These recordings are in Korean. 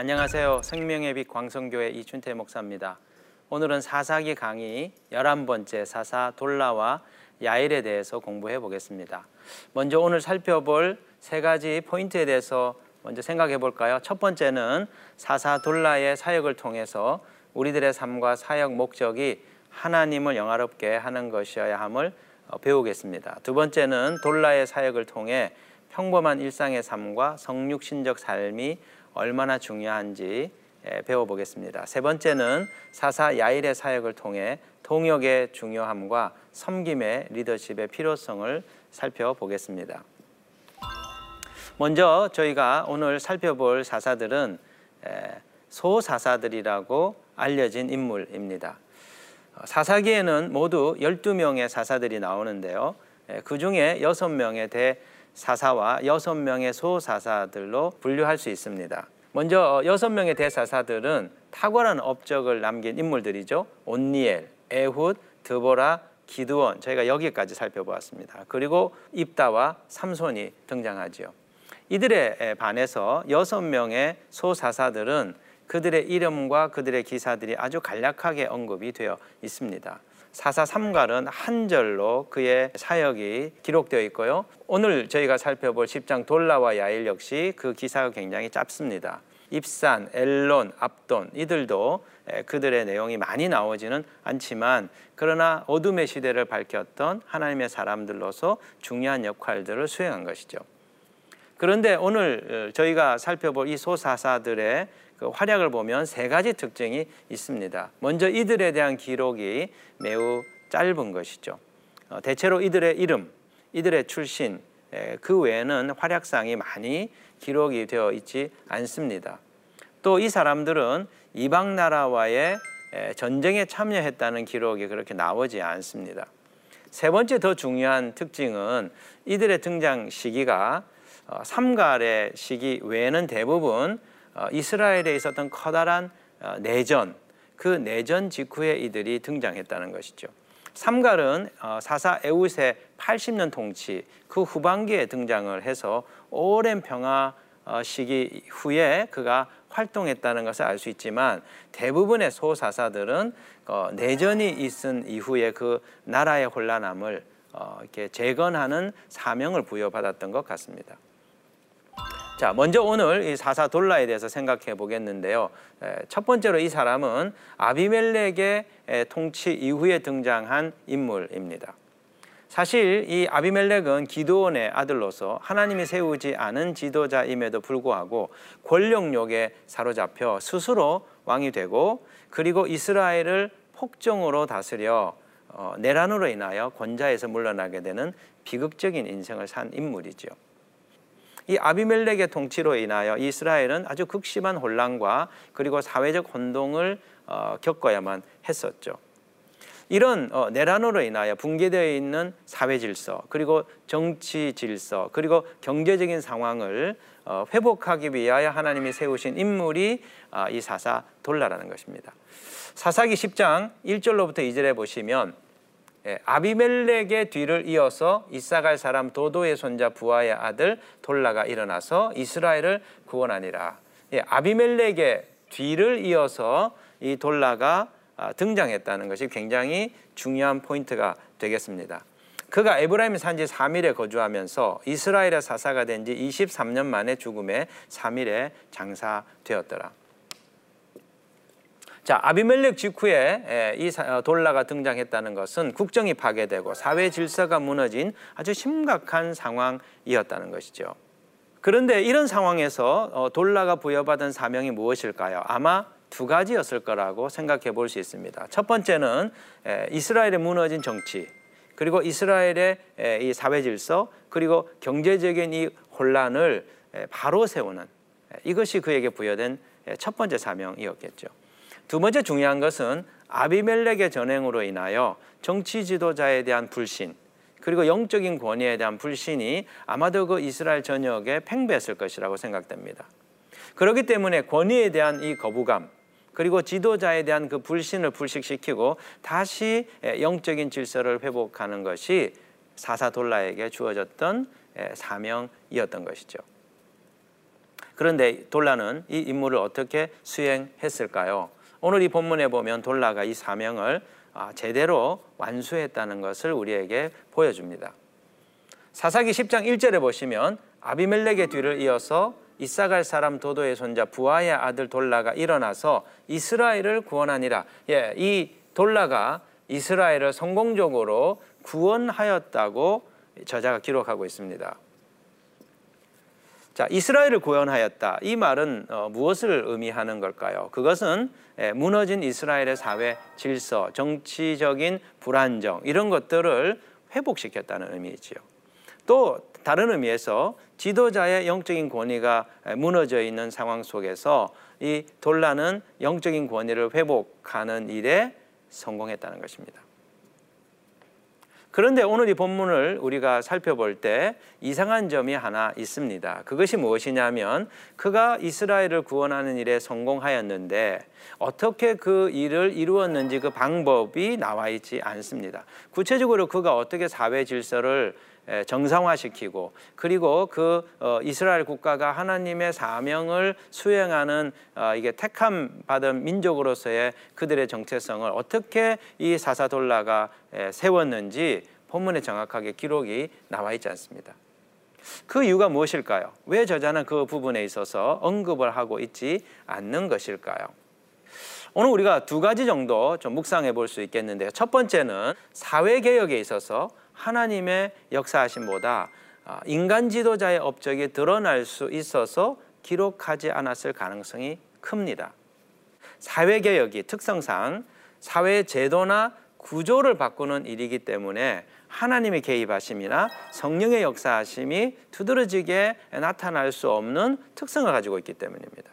안녕하세요. 생명의 빛 광성교회 이춘태 목사입니다. 오늘은 사사기 강의 11번째 사사 돌라와 야일에 대해서 공부해 보겠습니다. 먼저 오늘 살펴볼 세 가지 포인트에 대해서 먼저 생각해 볼까요? 첫 번째는 사사 돌라의 사역을 통해서 우리들의 삶과 사역 목적이 하나님을 영화롭게 하는 것이어야 함을 어, 배우겠습니다. 두 번째는 돌라의 사역을 통해 평범한 일상의 삶과 성육신적 삶이 얼마나 중요한지 배워보겠습니다. 세 번째는 사사 야일의 사역을 통해 동역의 중요함과 섬김의 리더십의 필요성을 살펴보겠습니다. 먼저 저희가 오늘 살펴볼 사사들은 소사사들이라고 알려진 인물입니다. 사사기에는 모두 12명의 사사들이 나오는데요. 그 중에 6명의 대 사사와 6명의 소사사들로 분류할 수 있습니다. 먼저 6명의 대사사들은 탁월한 업적을 남긴 인물들이죠. 온니엘, 에훗, 드보라, 기드원 저희가 여기까지 살펴보았습니다. 그리고 입다와 삼손이 등장하지요. 이들에 반해서 6명의 소사사들은 그들의 이름과 그들의 기사들이 아주 간략하게 언급이 되어 있습니다. 사사 삼갈은 한 절로 그의 사역이 기록되어 있고요. 오늘 저희가 살펴볼 10장 돌라와 야일 역시 그 기사가 굉장히 짧습니다. 입산, 엘론, 압돈 이들도 그들의 내용이 많이 나오지는 않지만 그러나 어둠의 시대를 밝혔던 하나님의 사람들로서 중요한 역할들을 수행한 것이죠. 그런데 오늘 어, 저희가 살펴볼 이 소사사들의 그 활약을 보면 세 가지 특징이 있습니다. 먼저 이들에 대한 기록이 매우 짧은 것이죠. 어, 대체로 이들의 이름, 이들의 출신, 그 외에는 활약상이 많이 기록이 되어 있지 않습니다. 또 이 사람들은 이방 나라와의 전쟁에 참여했다는 기록이 그렇게 나오지 않습니다. 세 번째 더 중요한 특징은 이들의 등장 시기가 어, 삼갈의 시기 외에는 대부분 어, 이스라엘에 있었던 커다란 어, 내전, 그 내전 직후에 이들이 등장했다는 것이죠. 삼갈은 어, 사사 에웃의 80년 통치 그 후반기에 등장을 해서 오랜 평화 시기 후에 그가 활동했다는 것을 알 수 있지만 대부분의 소사사들은 내전이 있은 이후에 그 나라의 혼란함을 이렇게 재건하는 사명을 부여받았던 것 같습니다. 자, 먼저 오늘 이 사사 돌라에 대해서 생각해 보겠는데요. 첫 번째로 이 사람은 아비멜렉의 통치 이후에 등장한 인물입니다. 사실 이 아비멜렉은 기도원의 아들로서 하나님이 세우지 않은 지도자임에도 불구하고 권력욕에 사로잡혀 스스로 왕이 되고 그리고 이스라엘을 폭정으로 다스려 어, 내란으로 인하여 권자에서 물러나게 되는 비극적인 인생을 산 인물이죠. 이 아비멜렉의 통치로 인하여 이스라엘은 아주 극심한 혼란과 그리고 사회적 혼동을 어, 겪어야만 했었죠. 이런 어, 내란으로 인하여 붕괴되어 있는 사회 질서 그리고 정치 질서 그리고 경제적인 상황을 어, 회복하기 위하여 하나님이 세우신 인물이 아, 이 사사 돌라라는 것입니다. 사사기 10장 1절로부터 2절에 보시면 예, 아비멜렉의 뒤를 이어서 이사갈 사람 도도의 손자 부하의 아들 돌라가 일어나서 이스라엘을 구원하니라. 예, 아비멜렉의 뒤를 이어서 이 돌라가 아, 등장했다는 것이 굉장히 중요한 포인트가 되겠습니다. 그가 에브라임 산지 3일에 거주하면서 이스라엘의 사사가 된 지 23년 만에 죽음에 3일에 장사되었더라. 자, 아비멜렉 직후에 이 어, 돌라가 등장했다는 것은 국정이 파괴되고 사회 질서가 무너진 아주 심각한 상황이었다는 것이죠. 그런데 이런 상황에서 어, 돌라가 부여받은 사명이 무엇일까요? 아마 두 가지였을 거라고 생각해 볼 수 있습니다. 첫 번째는 이스라엘의 무너진 정치, 그리고 이스라엘의 이 사회 질서, 그리고 경제적인 이 혼란을 바로 세우는 이것이 그에게 부여된 첫 번째 사명이었겠죠. 두 번째 중요한 것은 아비멜렉의 전행으로 인하여 정치 지도자에 대한 불신 그리고 영적인 권위에 대한 불신이 아마도 그 이스라엘 전역에 팽배했을 것이라고 생각됩니다. 그렇기 때문에 권위에 대한 이 거부감 그리고 지도자에 대한 그 불신을 불식시키고 다시 영적인 질서를 회복하는 것이 사사돌라에게 주어졌던 사명이었던 것이죠. 그런데 돌라는 이 임무를 어떻게 수행했을까요? 오늘 이 본문에 보면 돌라가 이 사명을 아, 제대로 완수했다는 것을 우리에게 보여줍니다. 사사기 10장 1절에 보시면 아비멜렉의 뒤를 이어서 이사갈 사람 도도의 손자 부하의 아들 돌라가 일어나서 이스라엘을 구원하니라. 예, 이 돌라가 이스라엘을 성공적으로 구원하였다고 저자가 기록하고 있습니다. 자, 이스라엘을 구원하였다. 이 말은 어, 무엇을 의미하는 걸까요? 그것은 예, 무너진 이스라엘의 사회 질서, 정치적인 불안정 이런 것들을 회복시켰다는 의미이지요. 또 다른 의미에서 지도자의 영적인 권위가 무너져 있는 상황 속에서 이 돌라는 영적인 권위를 회복하는 일에 성공했다는 것입니다. 그런데 오늘 이 본문을 우리가 살펴볼 때 이상한 점이 하나 있습니다. 그것이 무엇이냐면 그가 이스라엘을 구원하는 일에 성공하였는데 어떻게 그 일을 이루었는지 그 방법이 나와 있지 않습니다. 구체적으로 그가 어떻게 사회 질서를 정상화시키고 그리고 그 어, 이스라엘 국가가 하나님의 사명을 수행하는 어, 이게 택함 받은 민족으로서의 그들의 정체성을 어떻게 이 사사돌라가 세웠는지 본문에 정확하게 기록이 나와 있지 않습니다. 그 이유가 무엇일까요? 왜 저자는 그 부분에 있어서 언급을 하고 있지 않는 것일까요? 오늘 우리가 두 가지 정도 좀 묵상해 볼 수 있겠는데요. 첫 번째는 사회 개혁에 있어서 하나님의 역사하심보다 아, 인간 지도자의 업적이 드러날 수 있어서 기록하지 않았을 가능성이 큽니다. 사회개혁이 특성상 사회 제도나 구조를 바꾸는 일이기 때문에 하나님의 개입하심이나 성령의 역사하심이 두드러지게 나타날 수 없는 특성을 가지고 있기 때문입니다.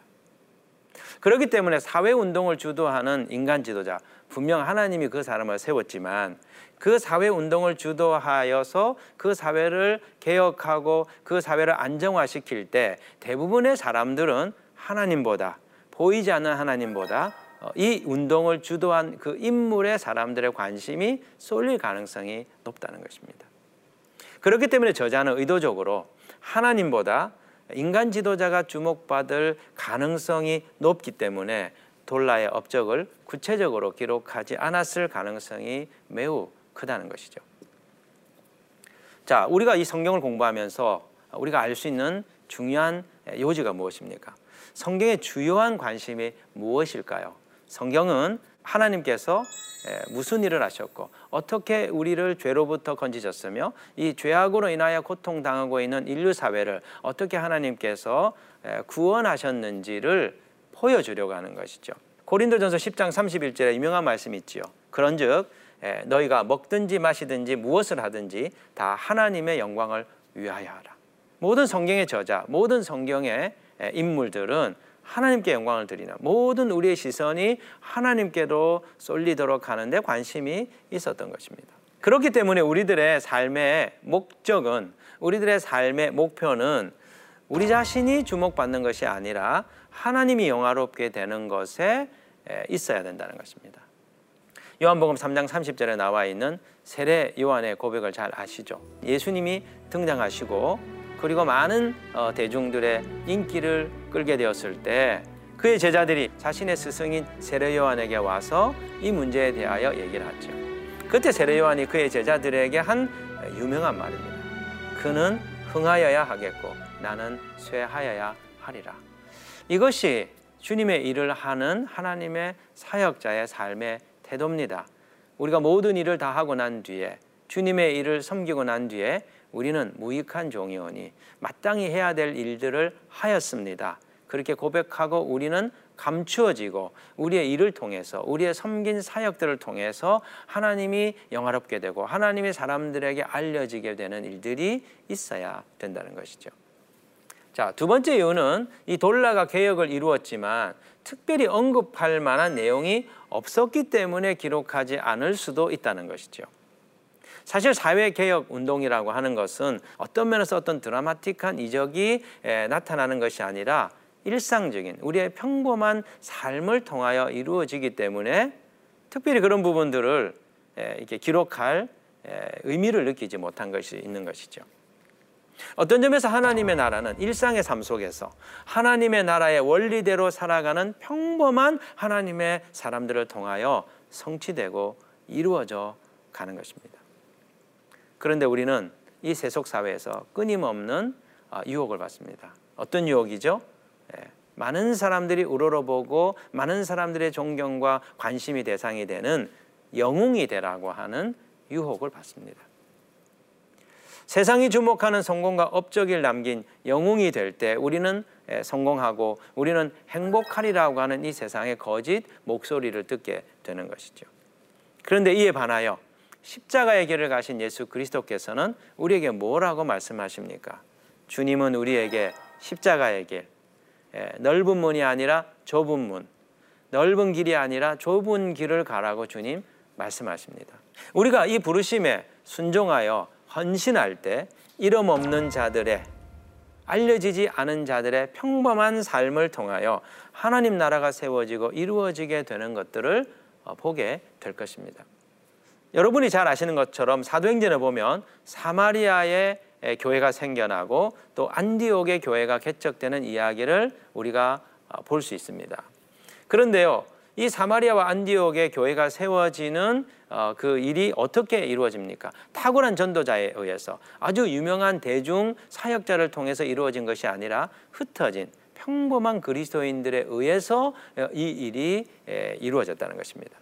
그렇기 때문에 사회 운동을 주도하는 인간 지도자 분명 하나님이 그 사람을 세웠지만 그 사회 운동을 주도하여서 그 사회를 개혁하고 그 사회를 안정화시킬 때 대부분의 사람들은 하나님보다 보이지 않는 하나님보다 어, 이 운동을 주도한 그 인물의 사람들의 관심이 쏠릴 가능성이 높다는 것입니다. 그렇기 때문에 저자는 의도적으로 하나님보다 인간 지도자가 주목받을 가능성이 높기 때문에 돌라의 업적을 구체적으로 기록하지 않았을 가능성이 매우 크다는 것이죠. 자, 우리가 이 성경을 공부하면서 우리가 알 수 있는 중요한 요지가 무엇입니까? 성경의 주요한 관심이 무엇일까요? 성경은 하나님께서 무슨 일을 하셨고 어떻게 우리를 죄로부터 건지셨으며 이 죄악으로 인하여 고통당하고 있는 인류 사회를 어떻게 하나님께서 구원하셨는지를 보여주려고 하는 것이죠. 고린도전서 10장 31절에 유명한 말씀이 있지요. 그런즉 너희가 먹든지 마시든지 무엇을 하든지 다 하나님의 영광을 위하여 하라. 모든 성경의 저자, 모든 성경의 인물들은 하나님께 영광을 드리는 모든 우리의 시선이 하나님께로 쏠리도록 하는데 관심이 있었던 것입니다. 그렇기 때문에 우리들의 삶의 목적은 우리들의 삶의 목표는 우리 자신이 주목받는 것이 아니라 하나님이 영화롭게 되는 것에 있어야 된다는 것입니다. 요한복음 3장 30절에 나와 있는 세례 요한의 고백을 잘 아시죠? 예수님이 등장하시고 그리고 많은 어, 대중들의 인기를 끌게 되었을 때 그의 제자들이 자신의 스승인 세례 요한에게 와서 이 문제에 대하여 얘기를 하죠. 그때 세례 요한이 그의 제자들에게 한 유명한 말입니다. 그는 흥하여야 하겠고 나는 쇠하여야 하리라. 이것이 주님의 일을 하는 하나님의 사역자의 삶의 태도입니다. 우리가 모든 일을 다 하고 난 뒤에 주님의 일을 섬기고 난 뒤에 우리는 무익한 종이오니 마땅히 해야 될 일들을 하였습니다. 그렇게 고백하고 우리는 감추어지고 우리의 일을 통해서 우리의 섬긴 사역들을 통해서 하나님이 영화롭게 되고 하나님이 사람들에게 알려지게 되는 일들이 있어야 된다는 것이죠. 자, 두 번째 이유는 이 돌라가 개혁을 이루었지만 특별히 언급할 만한 내용이 없었기 때문에 기록하지 않을 수도 있다는 것이죠. 사실 사회개혁 운동이라고 하는 것은 어떤 면에서 어떤 드라마틱한 이적이 나타나는 것이 아니라 일상적인 우리의 평범한 삶을 통하여 이루어지기 때문에 특별히 그런 부분들을 이렇게 기록할 의미를 느끼지 못한 것이 있는 것이죠. 어떤 점에서 하나님의 나라는 일상의 삶 속에서 하나님의 나라의 원리대로 살아가는 평범한 하나님의 사람들을 통하여 성취되고 이루어져 가는 것입니다. 그런데 우리는 이 세속 사회에서 끊임없는 아, 유혹을 받습니다. 어떤 유혹이죠? 예, 많은 사람들이 우러러보고 많은 사람들의 존경과 관심이 대상이 되는 영웅이 되라고 하는 유혹을 받습니다. 세상이 주목하는 성공과 업적을 남긴 영웅이 될 때 우리는 성공하고 우리는 행복하리라고 하는 이 세상의 거짓 목소리를 듣게 되는 것이죠. 그런데 이에 반하여 십자가의 길을 가신 예수 그리스도께서는 우리에게 뭐라고 말씀하십니까? 주님은 우리에게 십자가의 길, 넓은 문이 아니라 좁은 문, 넓은 길이 아니라 좁은 길을 가라고 주님 말씀하십니다. 우리가 이 부르심에 순종하여 헌신할 때 이름 없는 자들의 알려지지 않은 자들의 평범한 삶을 통하여 하나님 나라가 세워지고 이루어지게 되는 것들을 어, 보게 될 것입니다. 여러분이 잘 아시는 것처럼 사도행전에 보면 사마리아의 교회가 생겨나고 또 안디옥의 교회가 개척되는 이야기를 우리가 어, 볼수 있습니다. 그런데요, 이 사마리아와 안디옥의 교회가 세워지는 어, 그 일이 어떻게 이루어집니까? 탁월한 전도자에 의해서 아주 유명한 대중 사역자를 통해서 이루어진 것이 아니라 흩어진 평범한 그리스도인들에 의해서 어, 이 일이 이루어졌다는 것입니다.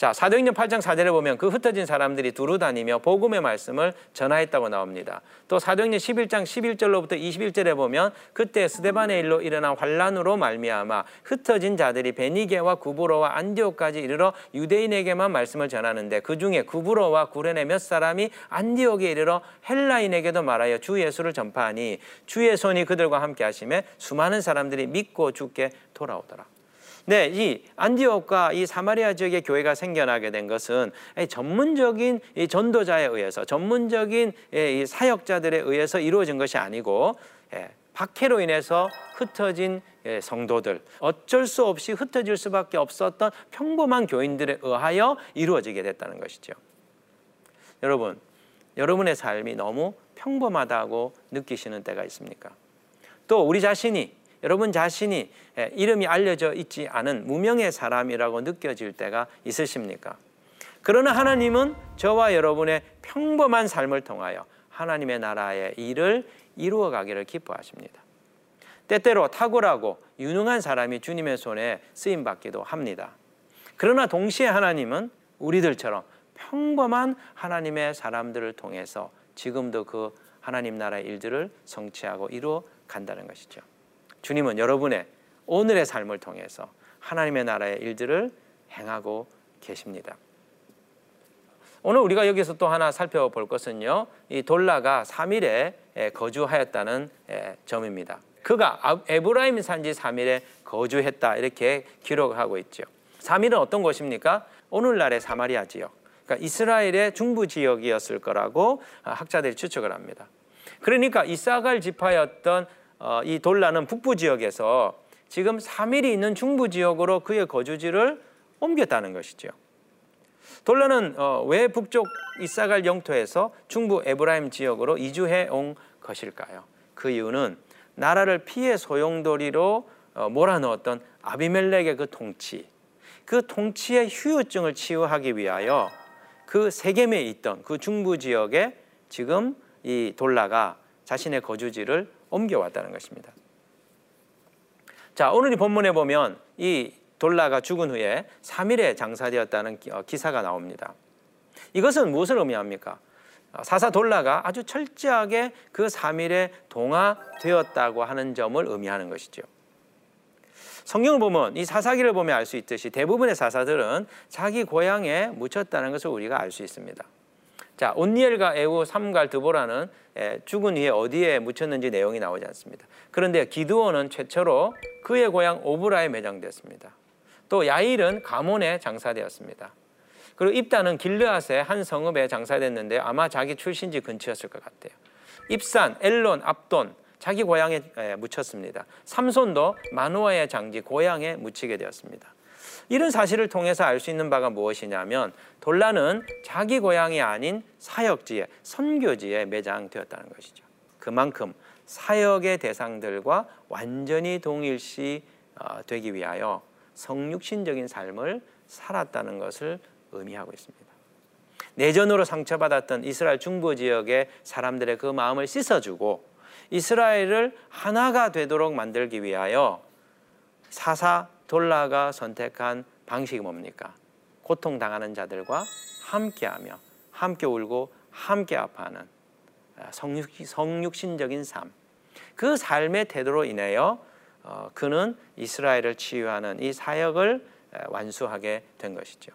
자, 사도행전 8장 4절에 보면 그 흩어진 사람들이 두루 다니며 복음의 말씀을 전하였다고 나옵니다. 또 사도행전 11장 11절로부터 21절에 보면 그때 스데반의 일로 일어난 환란으로 말미암아 흩어진 자들이 베니게와 구브로와 안디옥까지 이르러 유대인에게만 말씀을 전하는데 그 중에 구브로와 구레네 몇 사람이 안디옥에 이르러 헬라인에게도 말하여 주 예수를 전파하니 주의 손이 그들과 함께 하심에 수많은 사람들이 믿고 죽게 돌아오더라. 네, 이 안디옥과 이 사마리아 지역의 교회가 생겨나게 된 것은 전문적인 이 전도자에 의해서 전문적인 이 사역자들에 의해서 이루어진 것이 아니고 예, 박해로 인해서 흩어진 예, 성도들 어쩔 수 없이 흩어질 수밖에 없었던 평범한 교인들에 의하여 이루어지게 됐다는 것이죠. 여러분, 여러분의 삶이 너무 평범하다고 느끼시는 때가 있습니까? 또 우리 자신이 여러분 자신이 예, 이름이 알려져 있지 않은 무명의 사람이라고 느껴질 때가 있으십니까? 그러나 하나님은 저와 여러분의 평범한 삶을 통하여 하나님의 나라의 일을 이루어 가기를 기뻐하십니다. 때때로 탁월하고 유능한 사람이 주님의 손에 쓰임 받기도 합니다. 그러나 동시에 하나님은 우리들처럼 평범한 하나님의 사람들을 통해서 지금도 그 하나님 나라의 일들을 성취하고 이루어 간다는 것이죠. 주님은 여러분의 오늘의 삶을 통해서 하나님의 나라의 일들을 행하고 계십니다. 오늘 우리가 여기서 또 하나 살펴볼 것은요. 이 돌라가 3일에 거주하였다는 점입니다. 그가 에브라임 산지 3일에 거주했다 이렇게 기록하고 있죠. 3일은 어떤 곳입니까? 오늘날의 사마리아 지역. 그러니까 이스라엘의 중부 지역이었을 거라고 학자들이 추측을 합니다. 그러니까 이사갈 지파였던 어, 이 돌라는 북부 지역에서 지금 3일이 있는 중부 지역으로 그의 거주지를 옮겼다는 것이죠. 돌라는 어, 왜 북쪽 이사갈 영토에서 중부 에브라임 지역으로 이주해 온 것일까요? 그 이유는 나라를 피해 소용돌이로 어, 몰아넣었던 아비멜렉의 그 통치, 그 통치의 휴유증을 치유하기 위하여 그 세겜에 있던 그 중부 지역에 지금 이 돌라가 자신의 거주지를 옮겨왔다는 것입니다. 자, 오늘 이 본문에 보면 이 돌라가 죽은 후에 3일에 장사되었다는 어, 기사가 나옵니다. 이것은 무엇을 의미합니까? 어, 사사 돌라가 아주 철저하게 그 3일에 동화되었다고 하는 점을 의미하는 것이죠. 성경을 보면 이 사사기를 보면 알 수 있듯이 대부분의 사사들은 자기 고향에 묻혔다는 것을 우리가 알 수 있습니다. 자, 온니엘과 에우, 삼갈, 드보라는 죽은 이에 어디에 묻혔는지 내용이 나오지 않습니다. 그런데 기드온은 최초로 그의 고향 오브라에 매장되었습니다. 또 야일은 가몬에 장사되었습니다. 그리고 입단은 길르앗의 한 성읍에 장사됐는데 아마 자기 출신지 근처였을 것 같아요. 입산, 엘론, 압돈 자기 고향에 묻혔습니다. 삼손도 마노아의 장지 고향에 묻히게 되었습니다. 이런 사실을 통해서 알 수 있는 바가 무엇이냐면 돌라는 자기 고향이 아닌 사역지에 선교지에 매장되었다는 것이죠. 그만큼 사역의 대상들과 완전히 동일시 어, 되기 위하여 성육신적인 삶을 살았다는 것을 의미하고 있습니다. 내전으로 상처받았던 이스라엘 중부 지역의 사람들의 그 마음을 씻어주고 이스라엘을 하나가 되도록 만들기 위하여 사사 돌라가 선택한 방식이 뭡니까? 고통당하는 자들과 함께하며 함께 울고 함께 아파하는 성육, 성육신적인 삶. 그 삶의 태도로 인하여 어, 그는 이스라엘을 치유하는 이 사역을 완수하게 된 것이죠.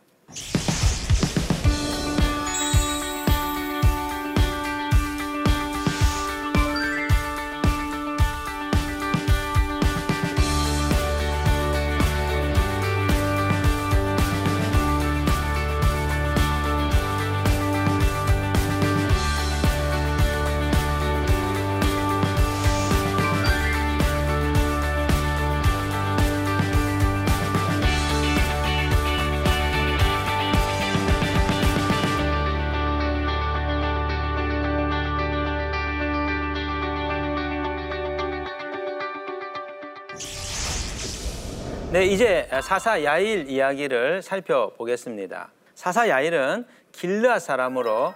네, 이제 사사 야일 이야기를 살펴보겠습니다. 사사 야일은 길르아 사람으로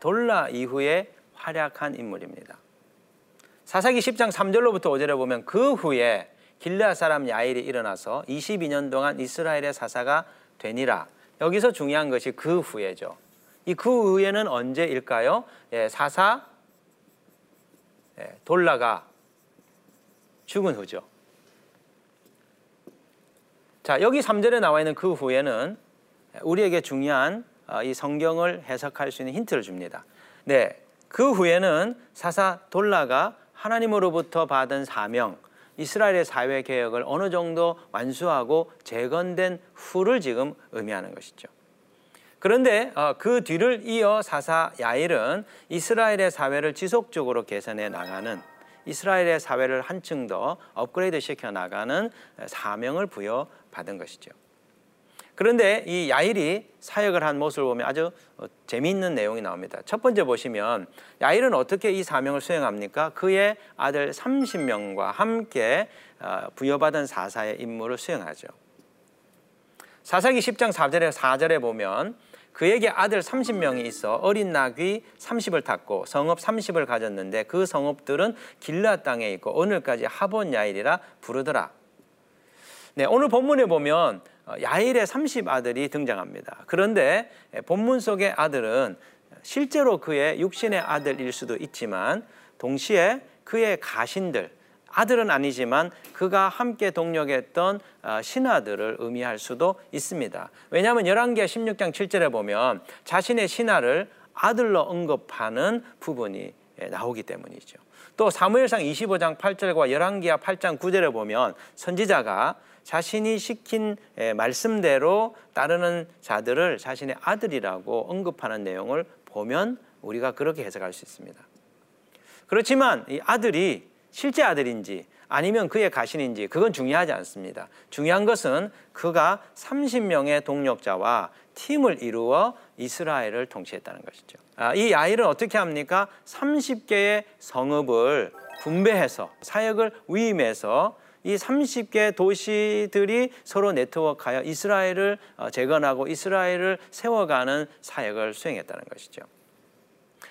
돌라 이후에 활약한 인물입니다. 사사기 10장 3절로부터 5절에 보면 그 후에 길르아 사람 야일이 일어나서 22년 동안 이스라엘의 사사가 되니라. 여기서 중요한 것이 그 후에죠. 이 그 후에는 언제일까요? 예, 사사 예, 돌라가 죽은 후죠. 자, 여기 3절에 나와 있는 그 후에는 우리에게 중요한 어, 이 성경을 해석할 수 있는 힌트를 줍니다. 네. 그 후에는 사사 돌라가 하나님으로부터 받은 사명, 이스라엘의 사회 개혁을 어느 정도 완수하고 재건된 후를 지금 의미하는 것이죠. 그런데 어, 그 뒤를 이어 사사 야일은 이스라엘의 사회를 지속적으로 개선해 나가는 이스라엘의 사회를 한층 더 업그레이드 시켜 나가는 사명을 부여 받은 것이죠. 그런데 이 야일이 사역을 한 모습을 보면 아주 어, 재미있는 내용이 나옵니다. 첫 번째 보시면 야일은 어떻게 이 사명을 수행합니까? 그의 아들 30명과 함께 어, 부여받은 사사의 임무를 수행하죠. 사사기 10장 4절에 4절에 보면 그에게 아들 30명이 있어 어린 나귀 30을 탔고 성읍 30을 가졌는데 그 성읍들은 길라 땅에 있고 오늘까지 하본 야일이라 부르더라. 네, 오늘 본문에 보면 어, 야일의 30 아들이 등장합니다. 그런데 본문 속의 아들은 실제로 그의 육신의 아들일 수도 있지만 동시에 그의 가신들 아들은 아니지만 그가 함께 동력했던 어, 신하들을 의미할 수도 있습니다. 왜냐하면 열왕기하 16장 7절에 보면 자신의 신하를 아들로 언급하는 부분이 나오기 때문이죠. 또 사무엘상 25장 8절과 열왕기하 8장 9절에 보면 선지자가 자신이 시킨 말씀대로 따르는 자들을 자신의 아들이라고 언급하는 내용을 보면 우리가 그렇게 해석할 수 있습니다. 그렇지만 이 아들이 실제 아들인지 아니면 그의 가신인지 그건 중요하지 않습니다. 중요한 것은 그가 30명의 동력자와 팀을 이루어 이스라엘을 통치했다는 것이죠. 아, 이 아이를 어떻게 합니까? 30개의 성읍을 분배해서 사역을 위임해서 이 30개 도시들이 서로 네트워크하여 이스라엘을 어, 재건하고 이스라엘을 세워가는 사역을 수행했다는 것이죠.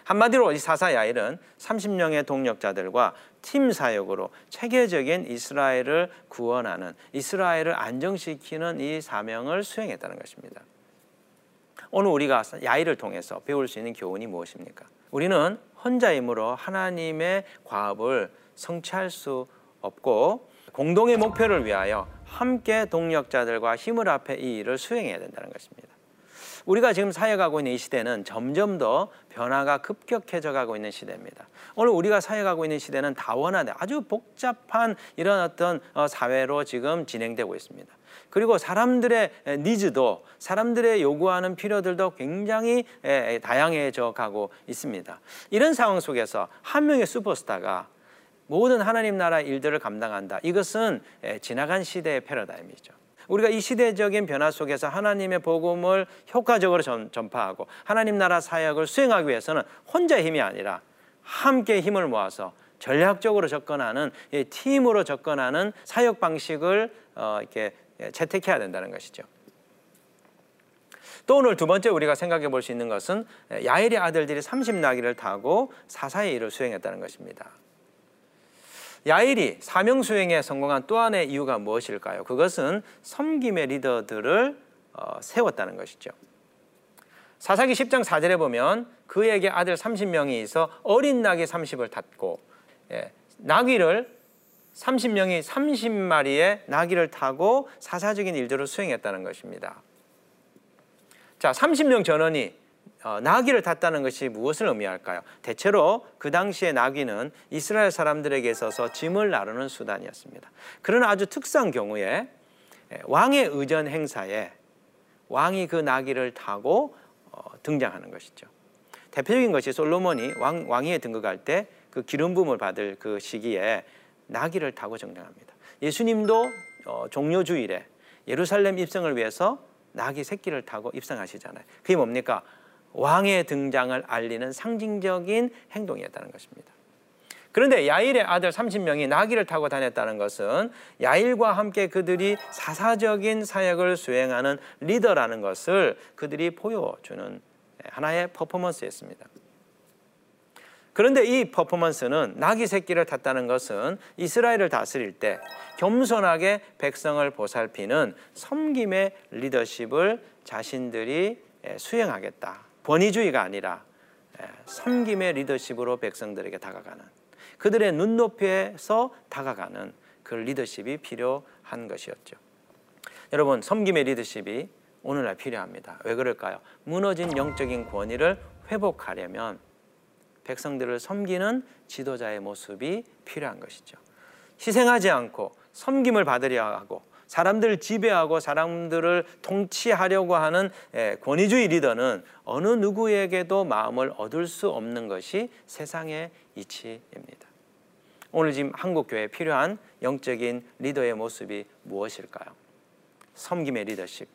한마디로 이 사사 야일은 30명의 동력자들과 팀 사역으로 체계적인 이스라엘을 구원하는 이스라엘을 안정시키는 이 사명을 수행했다는 것입니다. 오늘 우리가 야일을 통해서 배울 수 있는 교훈이 무엇입니까? 우리는 혼자 힘으로 하나님의 과업을 성취할 수 없고 공동의 목표를 위하여 함께 동력자들과 힘을 합해 이 일을 수행해야 된다는 것입니다. 우리가 지금 사역하고 있는 이 시대는 점점 더 변화가 급격해져 가고 있는 시대입니다. 오늘 우리가 사역하고 있는 시대는 다원화돼 아주 복잡한 이런 어떤 어, 사회로 지금 진행되고 있습니다. 그리고 사람들의 needs도 사람들의 요구하는 필요들도 굉장히 다양해져 가고 있습니다. 이런 상황 속에서 한 명의 슈퍼스타가 모든 하나님 나라 일들을 감당한다. 이것은 지나간 시대의 패러다임이죠. 우리가 이 시대적인 변화 속에서 하나님의 복음을 효과적으로 전파하고 하나님 나라 사역을 수행하기 위해서는 혼자 힘이 아니라 함께 힘을 모아서 전략적으로 접근하는 팀으로 접근하는 사역 방식을 어, 이렇게 채택해야 된다는 것이죠. 또 오늘 두 번째 우리가 생각해 볼 수 있는 것은 야엘의 아들들이 30나귀를 타고 사사의 일을 수행했다는 것입니다. 야일이 사명 수행에 성공한 또 하나의 이유가 무엇일까요? 그것은 섬김의 리더들을 어, 세웠다는 것이죠. 사사기 10장 4절에 보면 그에게 아들 30명이 있어 어린 나귀 30을 탔고 예, 나귀를 30명이 30마리의 나귀를 타고 사사적인 일들을 수행했다는 것입니다. 자, 30명 전원이 어, 나귀를 탔다는 것이 무엇을 의미할까요? 대체로 그 당시에 나귀는 이스라엘 사람들에게 있어서 짐을 나르는 수단이었습니다. 그러나 아주 특수한 경우에 예, 왕의 의전 행사에 왕이 그 나귀를 타고 어, 등장하는 것이죠. 대표적인 것이 솔로몬이 왕, 왕위에 등극할 때 그 기름 부음을 받을 그 시기에 나귀를 타고 등장합니다. 예수님도 어, 종료 주일에 예루살렘 입성을 위해서 나귀 새끼를 타고 입성하시잖아요. 그게 뭡니까? 왕의 등장을 알리는 상징적인 행동이었다는 것입니다. 그런데 야일의 아들 30명이 나귀를 타고 다녔다는 것은 야일과 함께 그들이 사사적인 사역을 수행하는 리더라는 것을 그들이 보여주는 하나의 퍼포먼스였습니다. 그런데 이 퍼포먼스는 나귀 새끼를 탔다는 것은 이스라엘을 다스릴 때 겸손하게 백성을 보살피는 섬김의 리더십을 자신들이 수행하겠다. 권위주의가 아니라 섬김의 리더십으로 백성들에게 다가가는 그들의 눈높이에서 다가가는 그 리더십이 필요한 것이었죠. 여러분, 섬김의 리더십이 오늘날 필요합니다. 왜 그럴까요? 무너진 영적인 권위를 회복하려면 백성들을 섬기는 지도자의 모습이 필요한 것이죠. 희생하지 않고 섬김을 받으려 하고 사람들을 지배하고 사람들을 통치하려고 하는 예, 권위주의 리더는 어느 누구에게도 마음을 얻을 수 없는 것이 세상의 이치입니다. 오늘 지금 한국 교회에 필요한 영적인 리더의 모습이 무엇일까요? 섬김의 리더십.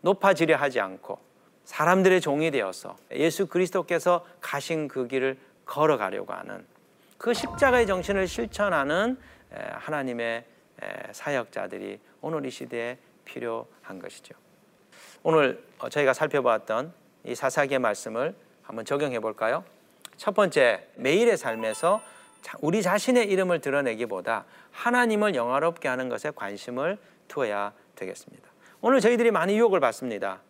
높아지려 하지 않고 사람들의 종이 되어서 예수 그리스도께서 가신 그 길을 걸어가려고 하는 그 십자가의 정신을 실천하는 하나님의 사역자들이 오늘 이 시대에 필요한 것이죠. 오늘 어, 저희가 살펴보았던 이 사사기의 말씀을 한번 적용해 볼까요? 첫 번째, 매일의 삶에서 우리 자신의 이름을 드러내기보다 하나님을 영화롭게 하는 것에 관심을 두어야 되겠습니다. 오늘 저희들이 많이 유혹을 받습니다.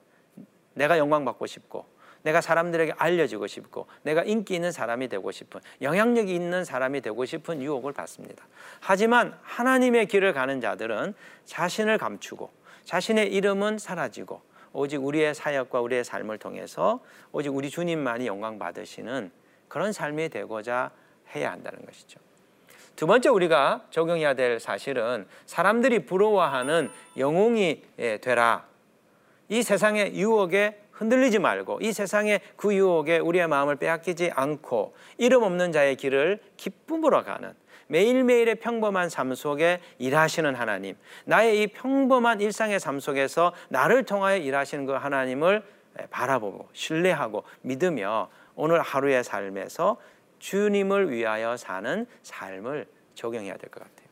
내가 영광 받고 싶고, 내가 사람들에게 알려지고 싶고 내가 인기 있는 사람이 되고 싶은 영향력이 있는 사람이 되고 싶은 유혹을 받습니다. 하지만 하나님의 길을 가는 자들은 자신을 감추고 자신의 이름은 사라지고 오직 우리의 사역과 우리의 삶을 통해서 오직 우리 주님만이 영광 받으시는 그런 삶이 되고자 해야 한다는 것이죠. 두 번째 우리가 적용해야 될 사실은 사람들이 부러워하는 영웅이 되라. 이 세상의 유혹에 흔들리지 말고 이 세상의 그 유혹에 우리의 마음을 빼앗기지 않고 이름 없는 자의 길을 기쁨으로 가는 매일매일의 평범한 삶 속에 일하시는 하나님, 나의 이 평범한 일상의 삶 속에서 나를 통하여 일하시는 그 하나님을 바라보고 신뢰하고 믿으며 오늘 하루의 삶에서 주님을 위하여 사는 삶을 적용해야 될 것 같아요.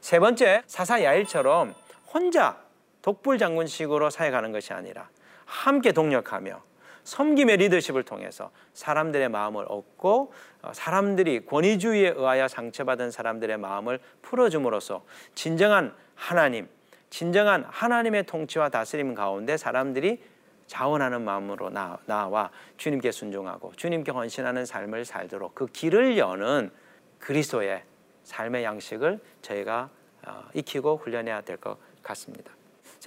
세 번째, 사사 야일처럼 혼자 독불 장군식으로 사역하는 것이 아니라 함께 동력하며 섬김의 리더십을 통해서 사람들의 마음을 얻고 어, 사람들이 권위주의에 의하여 상처받은 사람들의 마음을 풀어줌으로써 진정한 하나님, 진정한 하나님의 통치와 다스림 가운데 사람들이 자원하는 마음으로 나와 주님께 순종하고 주님께 헌신하는 삶을 살도록 그 길을 여는 그리스도의 삶의 양식을 저희가 어, 익히고 훈련해야 될 것 같습니다.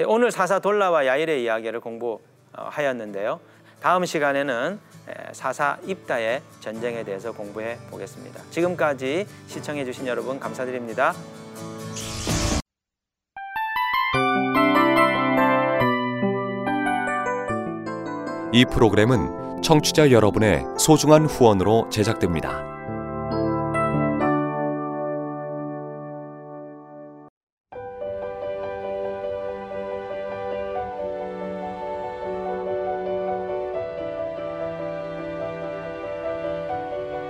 오늘 사사 돌라와 야일의 이야기를 공부하였는데요. 다음 시간에는 사사 입다의 전쟁에 대해서 공부해 보겠습니다. 지금까지 시청해 주신 여러분 감사드립니다. 이 프로그램은 청취자 여러분의 소중한 후원으로 제작됩니다.